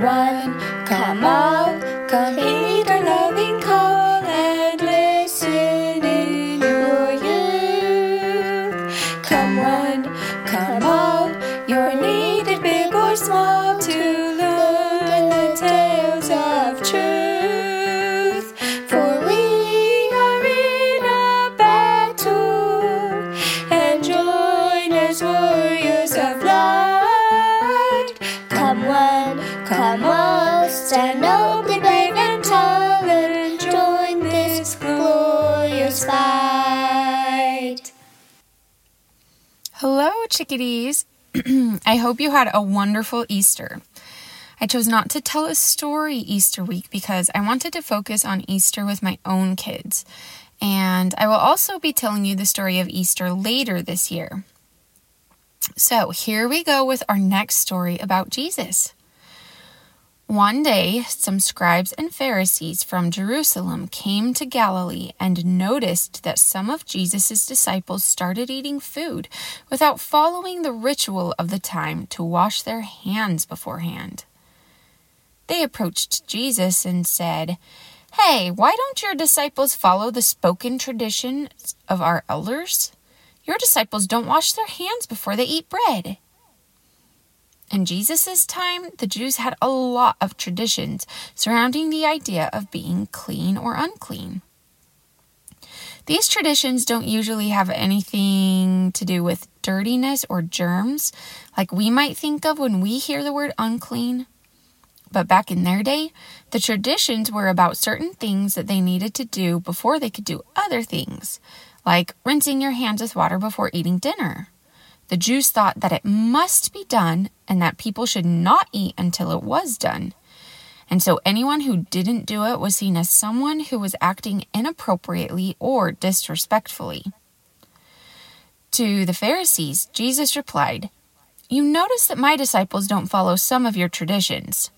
One, come all, come heed chickadees. I hope you had a wonderful Easter. I chose not to tell a story Easter week because I wanted to focus on Easter with my own kids. And I will also be telling you the story of Easter later this year. So here we go with our next story about Jesus. One day, some scribes and Pharisees from Jerusalem came to Galilee and noticed that some of Jesus' disciples started eating food without following the ritual of the time to wash their hands beforehand. They approached Jesus and said, Hey, why don't your disciples follow the spoken traditions of our elders? Your disciples don't wash their hands before they eat bread. In Jesus' time, the Jews had a lot of traditions surrounding the idea of being clean or unclean. These traditions don't usually have anything to do with dirtiness or germs, like we might think of when we hear the word unclean. But back in their day, the traditions were about certain things that they needed to do before they could do other things, like rinsing your hands with water before eating dinner. The Jews thought that it must be done and that people should not eat until it was done. And so anyone who didn't do it was seen as someone who was acting inappropriately or disrespectfully. To the Pharisees, Jesus replied, You notice that my disciples don't follow some of your traditions.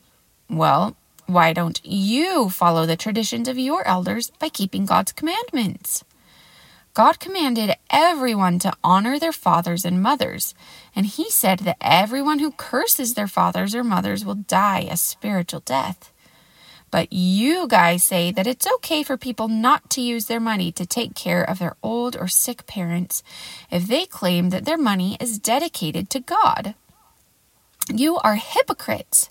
Well, why don't you follow the traditions of your elders by keeping God's commandments? God commanded everyone to honor their fathers and mothers, and He said that everyone who curses their fathers or mothers will die a spiritual death. But you guys say that it's okay for people not to use their money to take care of their old or sick parents if they claim that their money is dedicated to God. You are hypocrites.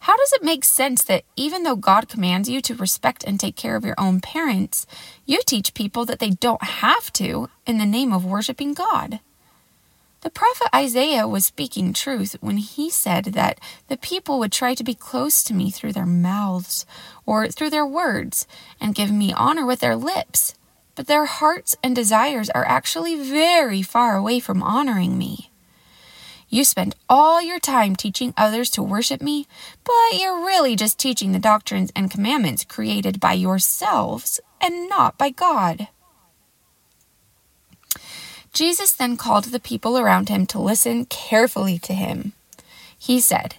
How does it make sense that even though God commands you to respect and take care of your own parents, you teach people that they don't have to in the name of worshiping God? The prophet Isaiah was speaking truth when he said that the people would try to be close to me through their mouths or through their words and give me honor with their lips, but their hearts and desires are actually very far away from honoring me. You spend all your time teaching others to worship me, but you're really just teaching the doctrines and commandments created by yourselves and not by God. Jesus then called the people around him to listen carefully to him. He said,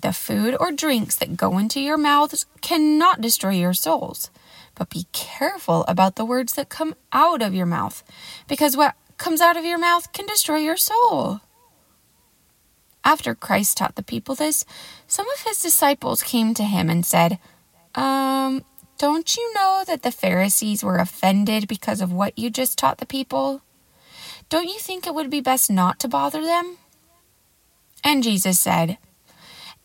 The food or drinks that go into your mouths cannot destroy your souls, but be careful about the words that come out of your mouth, because what comes out of your mouth can destroy your soul. After Christ taught the people this, some of his disciples came to him and said, Um, don't you know that the Pharisees were offended because of what you just taught the people? Don't you think it would be best not to bother them? And Jesus said,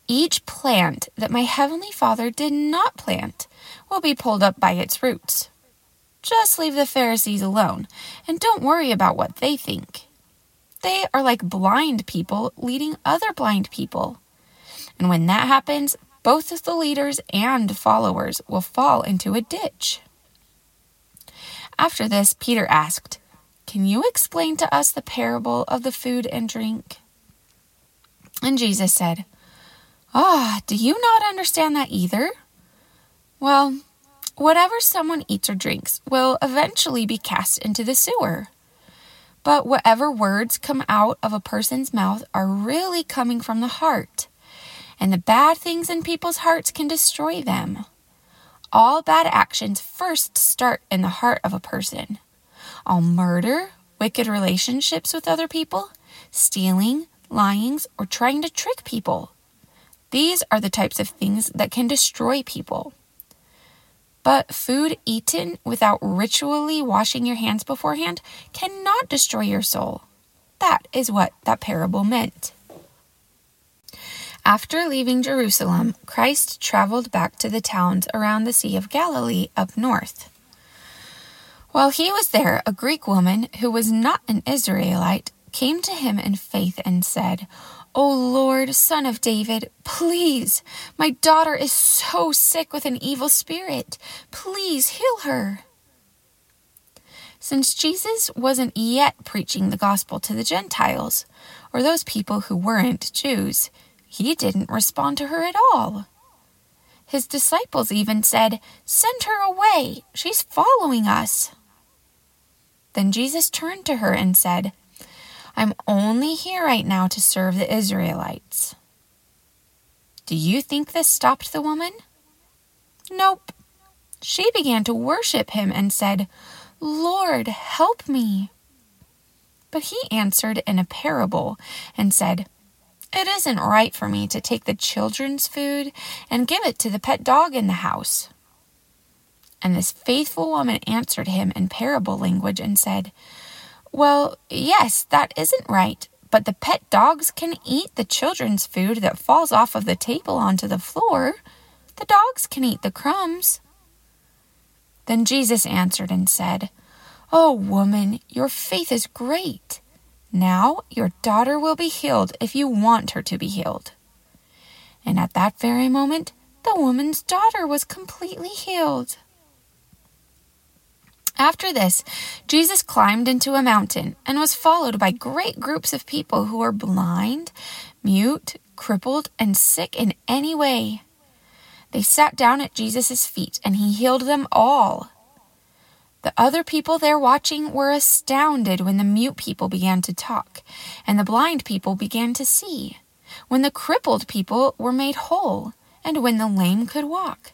Each plant that my heavenly Father did not plant will be pulled up by its roots. Just leave the Pharisees alone and don't worry about what they think. They are like blind people leading other blind people. And when that happens, both the leaders and followers will fall into a ditch. After this, Peter asked, Can you explain to us the parable of the food and drink? And Jesus said, Ah, oh, do you not understand that either? Well, whatever someone eats or drinks will eventually be cast into the sewer. But whatever words come out of a person's mouth are really coming from the heart. And the bad things in people's hearts can destroy them. All bad actions first start in the heart of a person. All murder, wicked relationships with other people, stealing, lying, or trying to trick people. These are the types of things that can destroy people. But food eaten without ritually washing your hands beforehand cannot destroy your soul. That is what that parable meant. After leaving Jerusalem, Christ traveled back to the towns around the Sea of Galilee up north. While he was there, a Greek woman who was not an Israelite came to him in faith and said, O Lord, Son of David, please, my daughter is so sick with an evil spirit. Please heal her. Since Jesus wasn't yet preaching the gospel to the Gentiles, or those people who weren't Jews, he didn't respond to her at all. His disciples even said, Send her away. She's following us. Then Jesus turned to her and said, I'm only here right now to serve the Israelites. Do you think this stopped the woman? Nope. She began to worship him and said, Lord, help me. But he answered in a parable and said, it isn't right for me to take the children's food and give it to the pet dog in the house. And this faithful woman answered him in parable language and said, Well, yes, that isn't right, but the pet dogs can eat the children's food that falls off of the table onto the floor. The dogs can eat the crumbs. Then Jesus answered and said, Oh, woman, your faith is great. Now your daughter will be healed if you want her to be healed. And at that very moment, the woman's daughter was completely healed. After this, Jesus climbed into a mountain and was followed by great groups of people who were blind, mute, crippled, and sick in any way. They sat down at Jesus' feet and he healed them all. The other people there watching were astounded when the mute people began to talk, and the blind people began to see, when the crippled people were made whole, and when the lame could walk.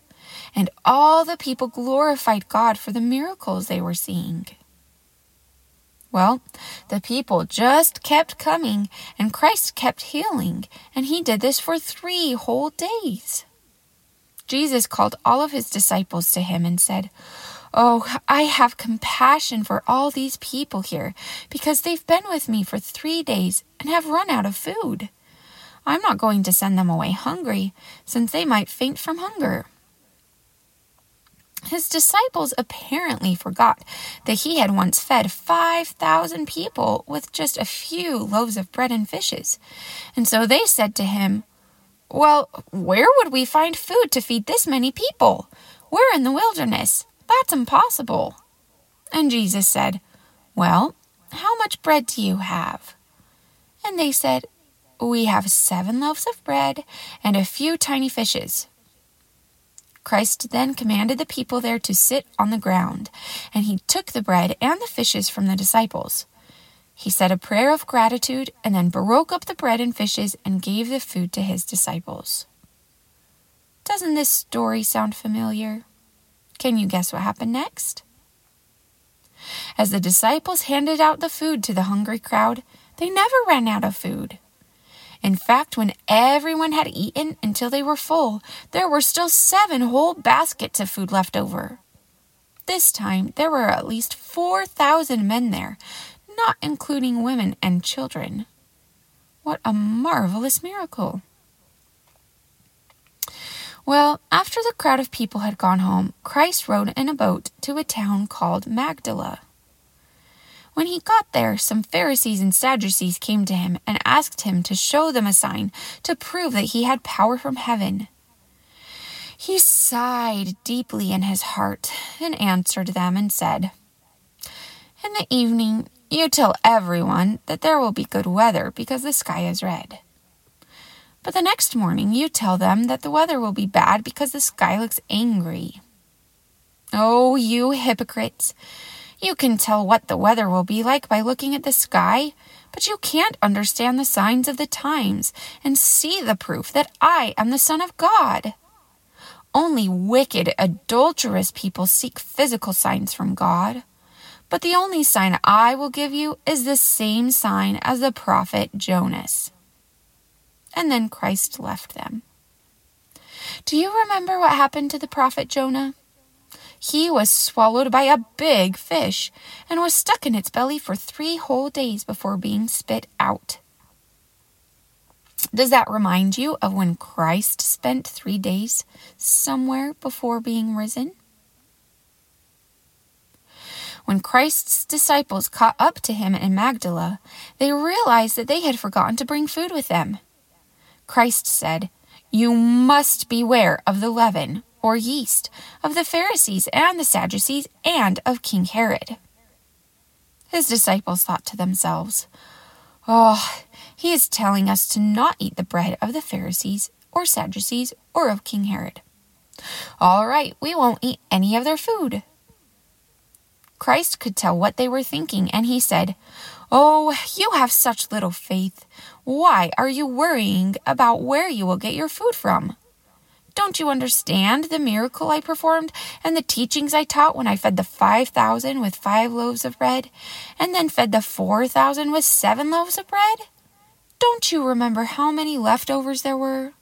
And all the people glorified God for the miracles they were seeing. Well, the people just kept coming, and Christ kept healing, and he did this for three whole days. Jesus called all of his disciples to him and said, Oh, I have compassion for all these people here because they've been with me for three days and have run out of food. I'm not going to send them away hungry, since they might faint from hunger. His disciples apparently forgot that he had once fed 5,000 people with just a few loaves of bread and fishes. And so they said to him, Well, where would we find food to feed this many people? We're in the wilderness that's impossible. And Jesus said, Well, how much bread do you have? And they said, We have seven loaves of bread and a few tiny fishes. Christ then commanded the people there to sit on the ground, and he took the bread and the fishes from the disciples. He said a prayer of gratitude and then broke up the bread and fishes and gave the food to his disciples. Doesn't this story sound familiar? Can you guess what happened next? As the disciples handed out the food to the hungry crowd, they never ran out of food. In fact, when everyone had eaten until they were full, there were still seven whole baskets of food left over. This time, there were at least 4,000 men there, not including women and children. What a marvelous miracle! Well, after the crowd of people had gone home, Christ rode in a boat to a town called Magdala. When he got there, some Pharisees and Sadducees came to him and asked him to show them a sign to prove that he had power from heaven. He sighed deeply in his heart and answered them and said, In the evening, you tell everyone that there will be good weather because the sky is red. But the next morning you tell them that the weather will be bad because the sky looks angry. Oh, you hypocrites! You can tell what the weather will be like by looking at the sky, but you can't understand the signs of the times and see the proof that I am the Son of God. Only wicked, adulterous people seek physical signs from God. But the only sign I will give you is the same sign as the prophet Jonas and then Christ left them. Do you remember what happened to the prophet Jonah? He was swallowed by a big fish and was stuck in its belly for three whole days before being spit out. Does that remind you of when Christ spent three days somewhere before being risen? When Christ's disciples caught up to him in Magdala, they realized that they had forgotten to bring food with them. Christ said, You must beware of the leaven, or yeast, of the Pharisees and the Sadducees, and of King Herod. His disciples thought to themselves, Oh, he is telling us to not eat the bread of the Pharisees, or Sadducees, or of King Herod. All right, we won't eat any of their food. Christ could tell what they were thinking, and he said, Oh, you have such little faith. Why are you worrying about where you will get your food from? Don't you understand the miracle I performed and the teachings I taught when I fed the 5,000 with five loaves of bread and then fed the 4,000 with seven loaves of bread? Don't you remember how many leftovers there were?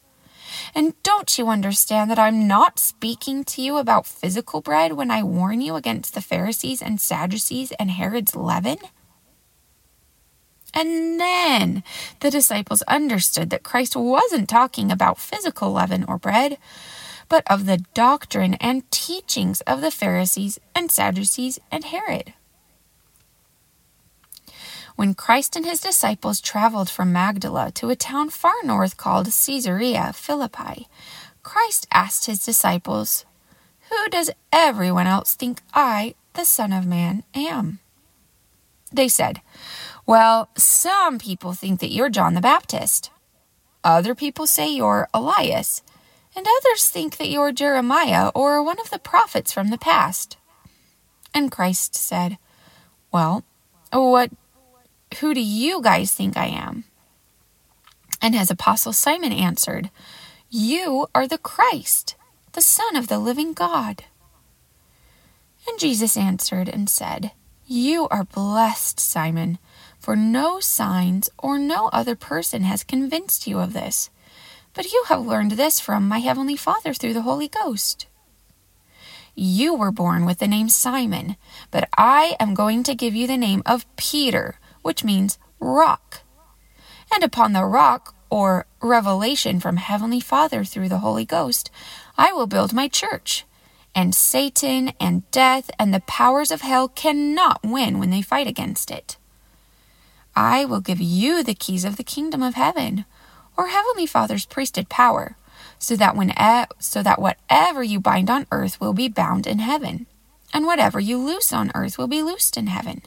And don't you understand that I'm not speaking to you about physical bread when I warn you against the Pharisees and Sadducees and Herod's leaven? And then the disciples understood that Christ wasn't talking about physical leaven or bread, but of the doctrine and teachings of the Pharisees and Sadducees and Herod. When Christ and his disciples traveled from Magdala to a town far north called Caesarea Philippi, Christ asked his disciples, Who does everyone else think I, the Son of Man, am? They said, Well, some people think that you're John the Baptist. Other people say you're Elias, and others think that you're Jeremiah or one of the prophets from the past. And Christ said, Well, what who do you guys think I am? And his apostle Simon answered, You are the Christ, the Son of the living God. And Jesus answered and said, You are blessed, Simon, for no signs or no other person has convinced you of this, but you have learned this from my heavenly Father through the Holy Ghost. You were born with the name Simon, but I am going to give you the name of Peter which means rock. And upon the rock, or revelation from Heavenly Father through the Holy Ghost, I will build my church. And Satan and death and the powers of hell cannot win when they fight against it. I will give you the keys of the kingdom of heaven, or Heavenly Father's priesthood power, so that when e- so that whatever you bind on earth will be bound in heaven, and whatever you loose on earth will be loosed in heaven.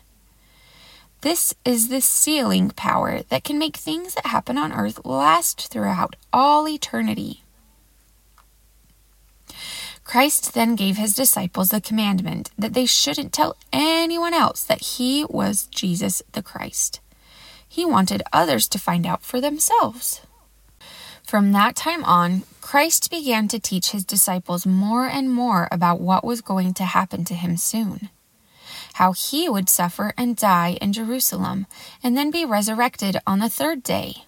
This is the sealing power that can make things that happen on earth last throughout all eternity. Christ then gave his disciples the commandment that they shouldn't tell anyone else that he was Jesus the Christ. He wanted others to find out for themselves. From that time on, Christ began to teach his disciples more and more about what was going to happen to him soon how he would suffer and die in Jerusalem, and then be resurrected on the third day.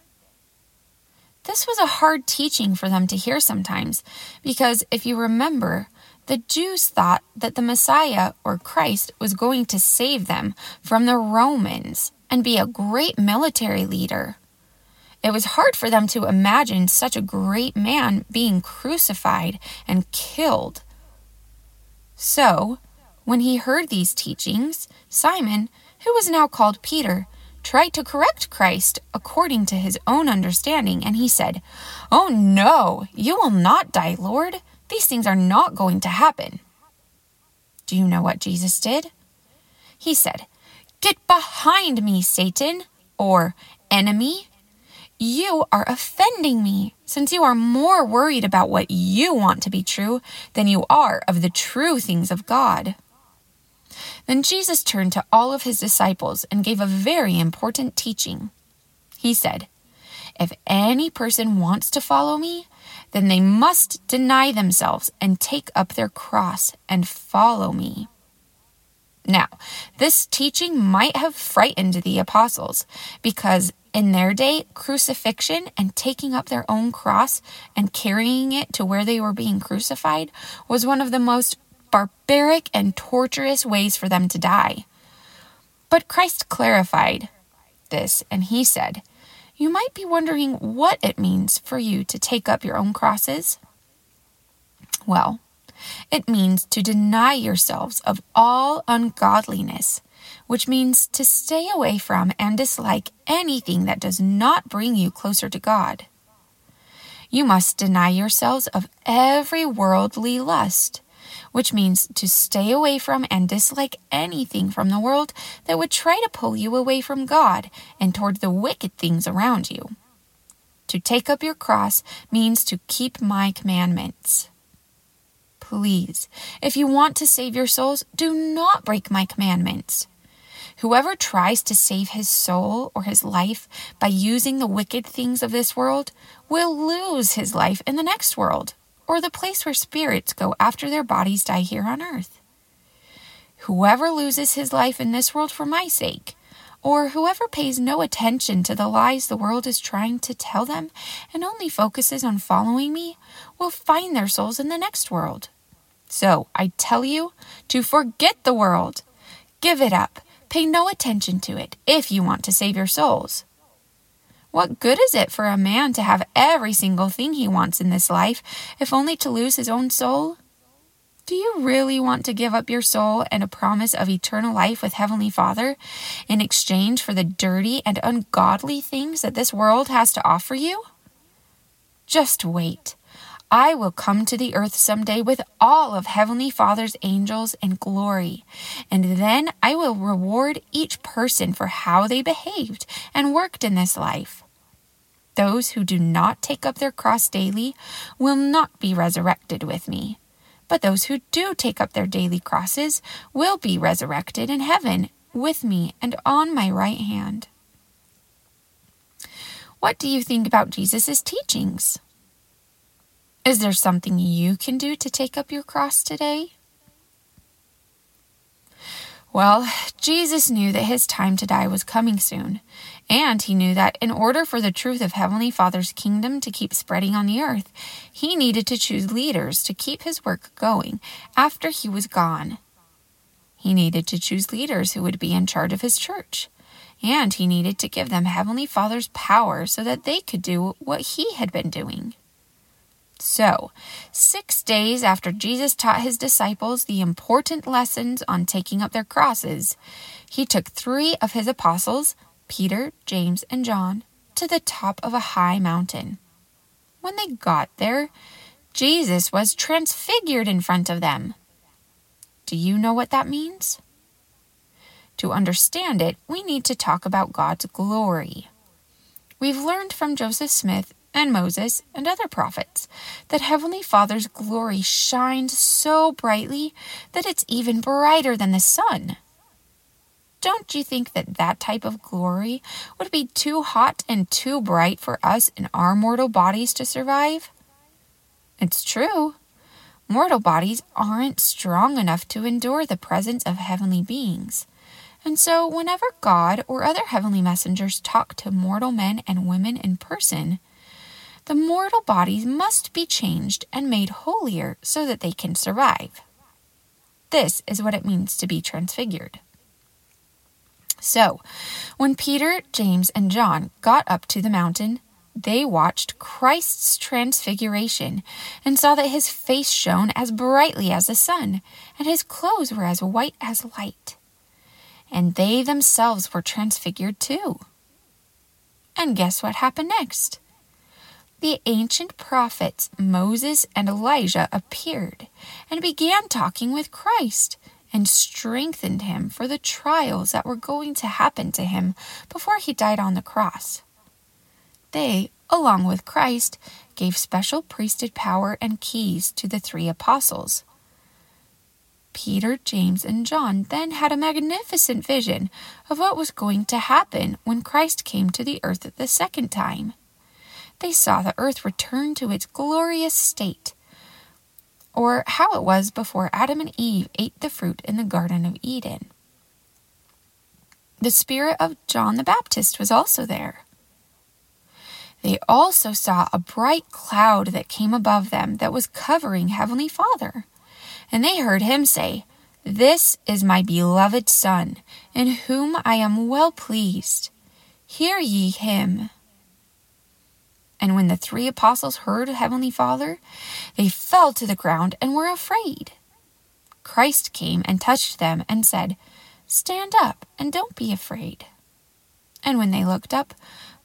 This was a hard teaching for them to hear sometimes, because if you remember, the Jews thought that the Messiah or Christ was going to save them from the Romans and be a great military leader. It was hard for them to imagine such a great man being crucified and killed. So, when he heard these teachings, Simon, who was now called Peter, tried to correct Christ according to his own understanding, and he said, Oh no, you will not die, Lord. These things are not going to happen. Do you know what Jesus did? He said, Get behind me, Satan, or enemy. You are offending me, since you are more worried about what you want to be true than you are of the true things of God. Then Jesus turned to all of his disciples and gave a very important teaching. He said, If any person wants to follow me, then they must deny themselves and take up their cross and follow me. Now, this teaching might have frightened the apostles because In their day, crucifixion and taking up their own cross and carrying it to where they were being crucified was one of the most barbaric and torturous ways for them to die. But Christ clarified this, and he said, You might be wondering what it means for you to take up your own crosses. Well, it means to deny yourselves of all ungodliness, which means to stay away from and dislike anything that does not bring you closer to God. You must deny yourselves of every worldly lust, which means to stay away from and dislike anything from the world that would try to pull you away from God and toward the wicked things around you. To take up your cross means to keep my commandments. Please, if you want to save your souls, do not break my commandments. Whoever tries to save his soul or his life by using the wicked things of this world will lose his life in the next world, or the place where spirits go after their bodies die here on earth. Whoever loses his life in this world for my sake, or whoever pays no attention to the lies the world is trying to tell them and only focuses on following me, will find their souls in the next world. So I tell you to forget the world. Give it up. Pay no attention to it if you want to save your souls. What good is it for a man to have every single thing he wants in this life, if only to lose his own soul? Do you really want to give up your soul and a promise of eternal life with Heavenly Father in exchange for the dirty and ungodly things that this world has to offer you? Just wait. I will come to the earth someday with all of Heavenly Father's angels in glory, and then I will reward each person for how they behaved and worked in this life. Those who do not take up their cross daily will not be resurrected with me, but those who do take up their daily crosses will be resurrected in heaven with me and on my right hand. What do you think about Jesus' teachings? Is there something you can do to take up your cross today? Well, Jesus knew that his time to die was coming soon, and he knew that in order for the truth of Heavenly Father's kingdom to keep spreading on the earth, he needed to choose leaders to keep his work going after he was gone. He needed to choose leaders who would be in charge of his church, and he needed to give them Heavenly Father's power so that they could do what he had been doing. So, six days after Jesus taught his disciples the important lessons on taking up their crosses, he took three of his apostles, Peter, James, and John, to the top of a high mountain. When they got there, Jesus was transfigured in front of them. Do you know what that means? To understand it, we need to talk about God's glory. We've learned from Joseph Smith and Moses and other prophets that Heavenly Father's glory shines so brightly that it's even brighter than the sun. Don't you think that that type of glory would be too hot and too bright for us in our mortal bodies to survive? It's true. Mortal bodies aren't strong enough to endure the presence of heavenly beings. And so, whenever God or other heavenly messengers talk to mortal men and women in person, the mortal bodies must be changed and made holier so that they can survive. This is what it means to be transfigured. So, when Peter, James, and John got up to the mountain, they watched Christ's transfiguration and saw that his face shone as brightly as the sun, and his clothes were as white as light. And they themselves were transfigured too. And guess what happened next? The ancient prophets Moses and Elijah appeared and began talking with Christ and strengthened him for the trials that were going to happen to him before he died on the cross. They, along with Christ, gave special priesthood power and keys to the three apostles. Peter, James, and John then had a magnificent vision of what was going to happen when Christ came to the earth the second time they saw the earth return to its glorious state, or how it was before Adam and Eve ate the fruit in the Garden of Eden. The spirit of John the Baptist was also there. They also saw a bright cloud that came above them that was covering Heavenly Father. And they heard him say, This is my beloved Son, in whom I am well pleased. Hear ye him. And when the three apostles heard Heavenly Father, they fell to the ground and were afraid. Christ came and touched them and said, Stand up and don't be afraid. And when they looked up,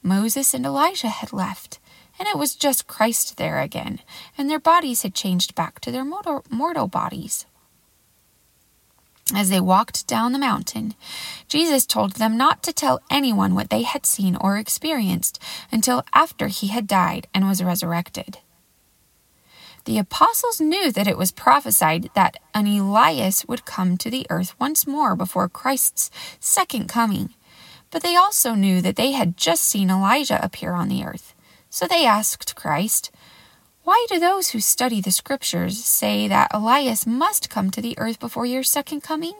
Moses and Elijah had left, and it was just Christ there again, and their bodies had changed back to their mortal, mortal bodies. As they walked down the mountain, Jesus told them not to tell anyone what they had seen or experienced until after he had died and was resurrected. The apostles knew that it was prophesied that an Elias would come to the earth once more before Christ's second coming, but they also knew that they had just seen Elijah appear on the earth. So they asked Christ, Why do those who study the scriptures say that Elias must come to the earth before your second coming?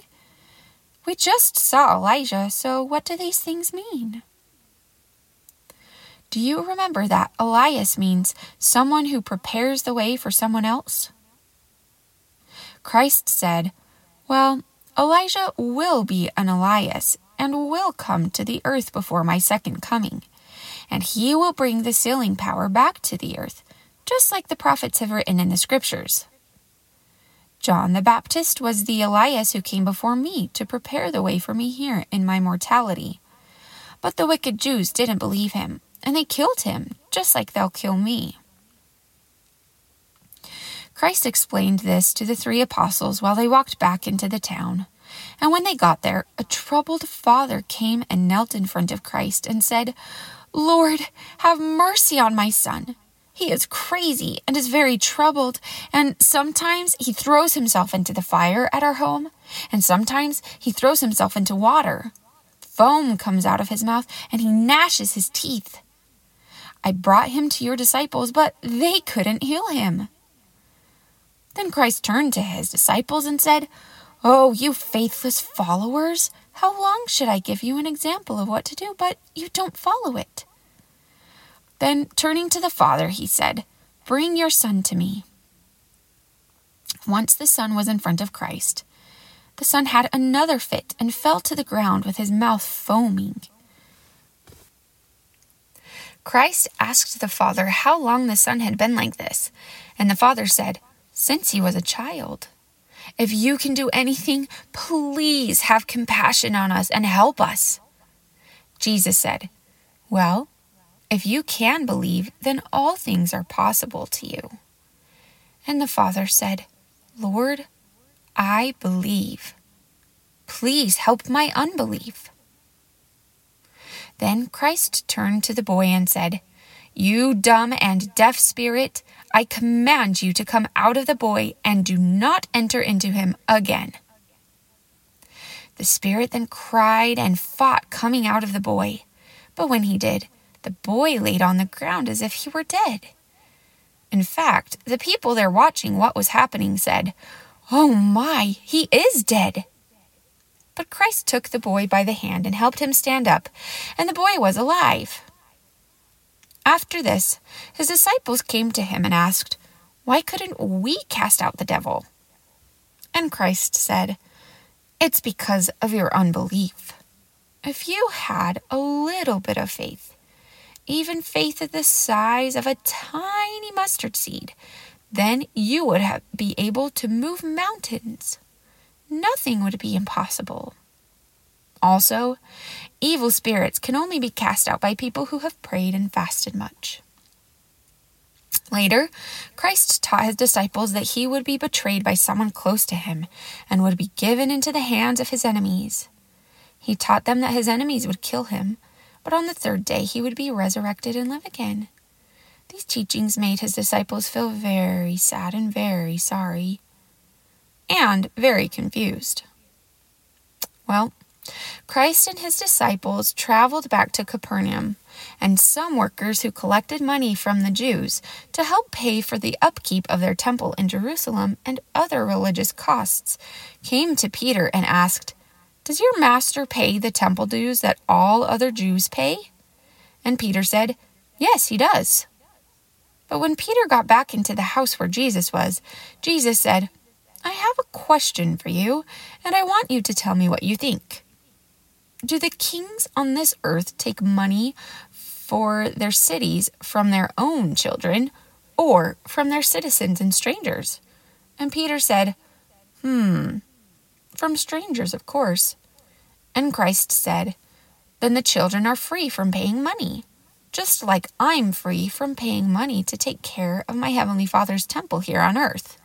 We just saw Elijah, so what do these things mean? Do you remember that Elias means someone who prepares the way for someone else? Christ said, Well, Elijah will be an Elias and will come to the earth before my second coming. And he will bring the sealing power back to the earth, just like the prophets have written in the scriptures. John the Baptist was the Elias who came before me to prepare the way for me here in my mortality. But the wicked Jews didn't believe him, and they killed him, just like they'll kill me. Christ explained this to the three apostles while they walked back into the town. And when they got there, a troubled father came and knelt in front of Christ and said, Lord, have mercy on my son. He is crazy and is very troubled, and sometimes he throws himself into the fire at our home, and sometimes he throws himself into water. Foam comes out of his mouth, and he gnashes his teeth. I brought him to your disciples, but they couldn't heal him. Then Christ turned to his disciples and said, Oh, you faithless followers! How long should I give you an example of what to do, but you don't follow it? Then, turning to the Father, he said, Bring your Son to me. Once the Son was in front of Christ, the Son had another fit and fell to the ground with his mouth foaming. Christ asked the Father how long the Son had been like this, and the Father said, Since he was a child. If you can do anything, please have compassion on us and help us. Jesus said, Well, if you can believe, then all things are possible to you. And the father said, Lord, I believe. Please help my unbelief. Then Christ turned to the boy and said, You dumb and deaf spirit, I command you to come out of the boy and do not enter into him again. The spirit then cried and fought coming out of the boy. But when he did, the boy laid on the ground as if he were dead. In fact, the people there watching what was happening said, Oh my, he is dead. But Christ took the boy by the hand and helped him stand up, and the boy was alive. After this, his disciples came to him and asked, Why couldn't we cast out the devil? And Christ said, It's because of your unbelief. If you had a little bit of faith, even faith of the size of a tiny mustard seed, then you would have, be able to move mountains. Nothing would be impossible. Also, evil spirits can only be cast out by people who have prayed and fasted much. Later, Christ taught his disciples that he would be betrayed by someone close to him and would be given into the hands of his enemies. He taught them that his enemies would kill him, but on the third day he would be resurrected and live again. These teachings made his disciples feel very sad and very sorry, and very confused. Well, Christ and his disciples traveled back to Capernaum, and some workers who collected money from the Jews to help pay for the upkeep of their temple in Jerusalem and other religious costs came to Peter and asked, Does your master pay the temple dues that all other Jews pay? And Peter said, Yes, he does. But when Peter got back into the house where Jesus was, Jesus said, I have a question for you, and I want you to tell me what you think. Do the kings on this earth take money for their cities from their own children or from their citizens and strangers? And Peter said, Hmm, from strangers, of course. And Christ said, Then the children are free from paying money just like I'm free from paying money to take care of my Heavenly Father's temple here on earth.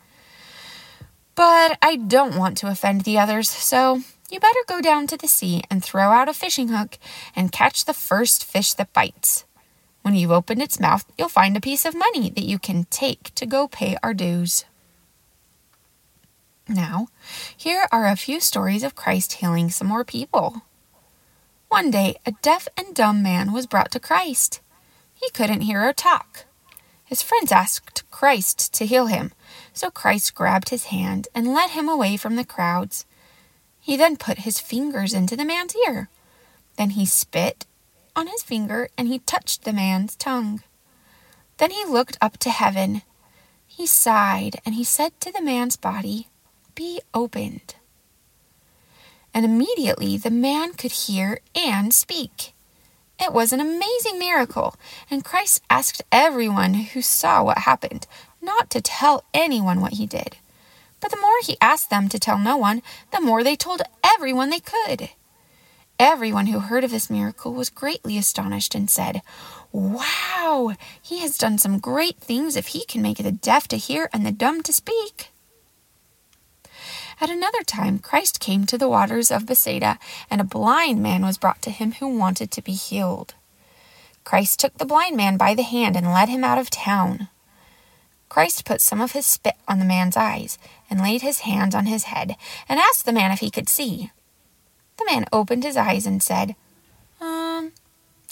But I don't want to offend the others, so you better go down to the sea and throw out a fishing hook and catch the first fish that bites. When you've opened its mouth, you'll find a piece of money that you can take to go pay our dues. Now, here are a few stories of Christ healing some more people. One day, a deaf and dumb man was brought to Christ. He couldn't hear or talk. His friends asked Christ to heal him, so Christ grabbed his hand and led him away from the crowds. He then put his fingers into the man's ear. Then he spit on his finger and he touched the man's tongue. Then he looked up to heaven. He sighed and he said to the man's body, Be opened and immediately the man could hear and speak. It was an amazing miracle, and Christ asked everyone who saw what happened not to tell anyone what he did. But the more he asked them to tell no one, the more they told everyone they could. Everyone who heard of this miracle was greatly astonished and said, Wow, he has done some great things if he can make the deaf to hear and the dumb to speak. At another time, Christ came to the waters of Bethsaida, and a blind man was brought to him who wanted to be healed. Christ took the blind man by the hand and led him out of town. Christ put some of his spit on the man's eyes, and laid his hands on his head, and asked the man if he could see. The man opened his eyes and said, Um,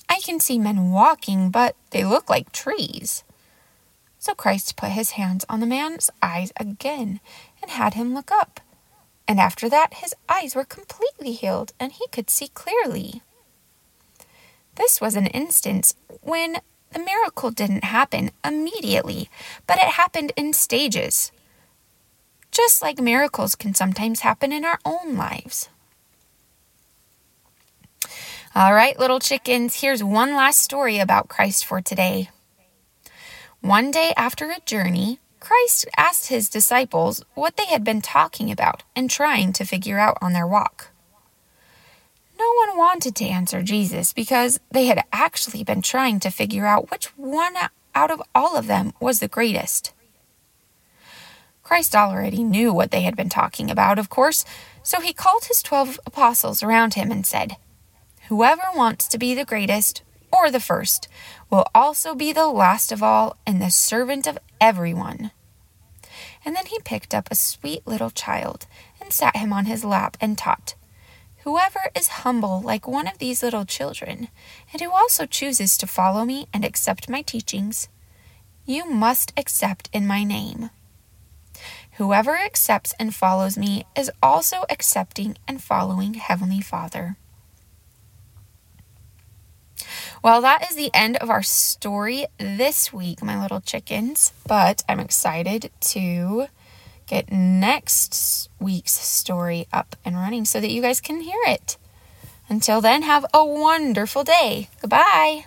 I can see men walking, but they look like trees. So Christ put his hands on the man's eyes again and had him look up and after that his eyes were completely healed and he could see clearly. This was an instance when the miracle didn't happen immediately, but it happened in stages. Just like miracles can sometimes happen in our own lives. All right, little chickens, here's one last story about Christ for today. One day after a journey, Christ asked his disciples what they had been talking about and trying to figure out on their walk. No one wanted to answer Jesus because they had actually been trying to figure out which one out of all of them was the greatest. Christ already knew what they had been talking about, of course, so he called his twelve apostles around him and said, Whoever wants to be the greatest or the first will also be the last of all and the servant of everyone. And then he picked up a sweet little child and sat him on his lap and taught. Whoever is humble like one of these little children, and who also chooses to follow me and accept my teachings, you must accept in my name. Whoever accepts and follows me is also accepting and following Heavenly Father. Well, that is the end of our story this week, my little chickens. But I'm excited to get next week's story up and running so that you guys can hear it. Until then, have a wonderful day. Goodbye.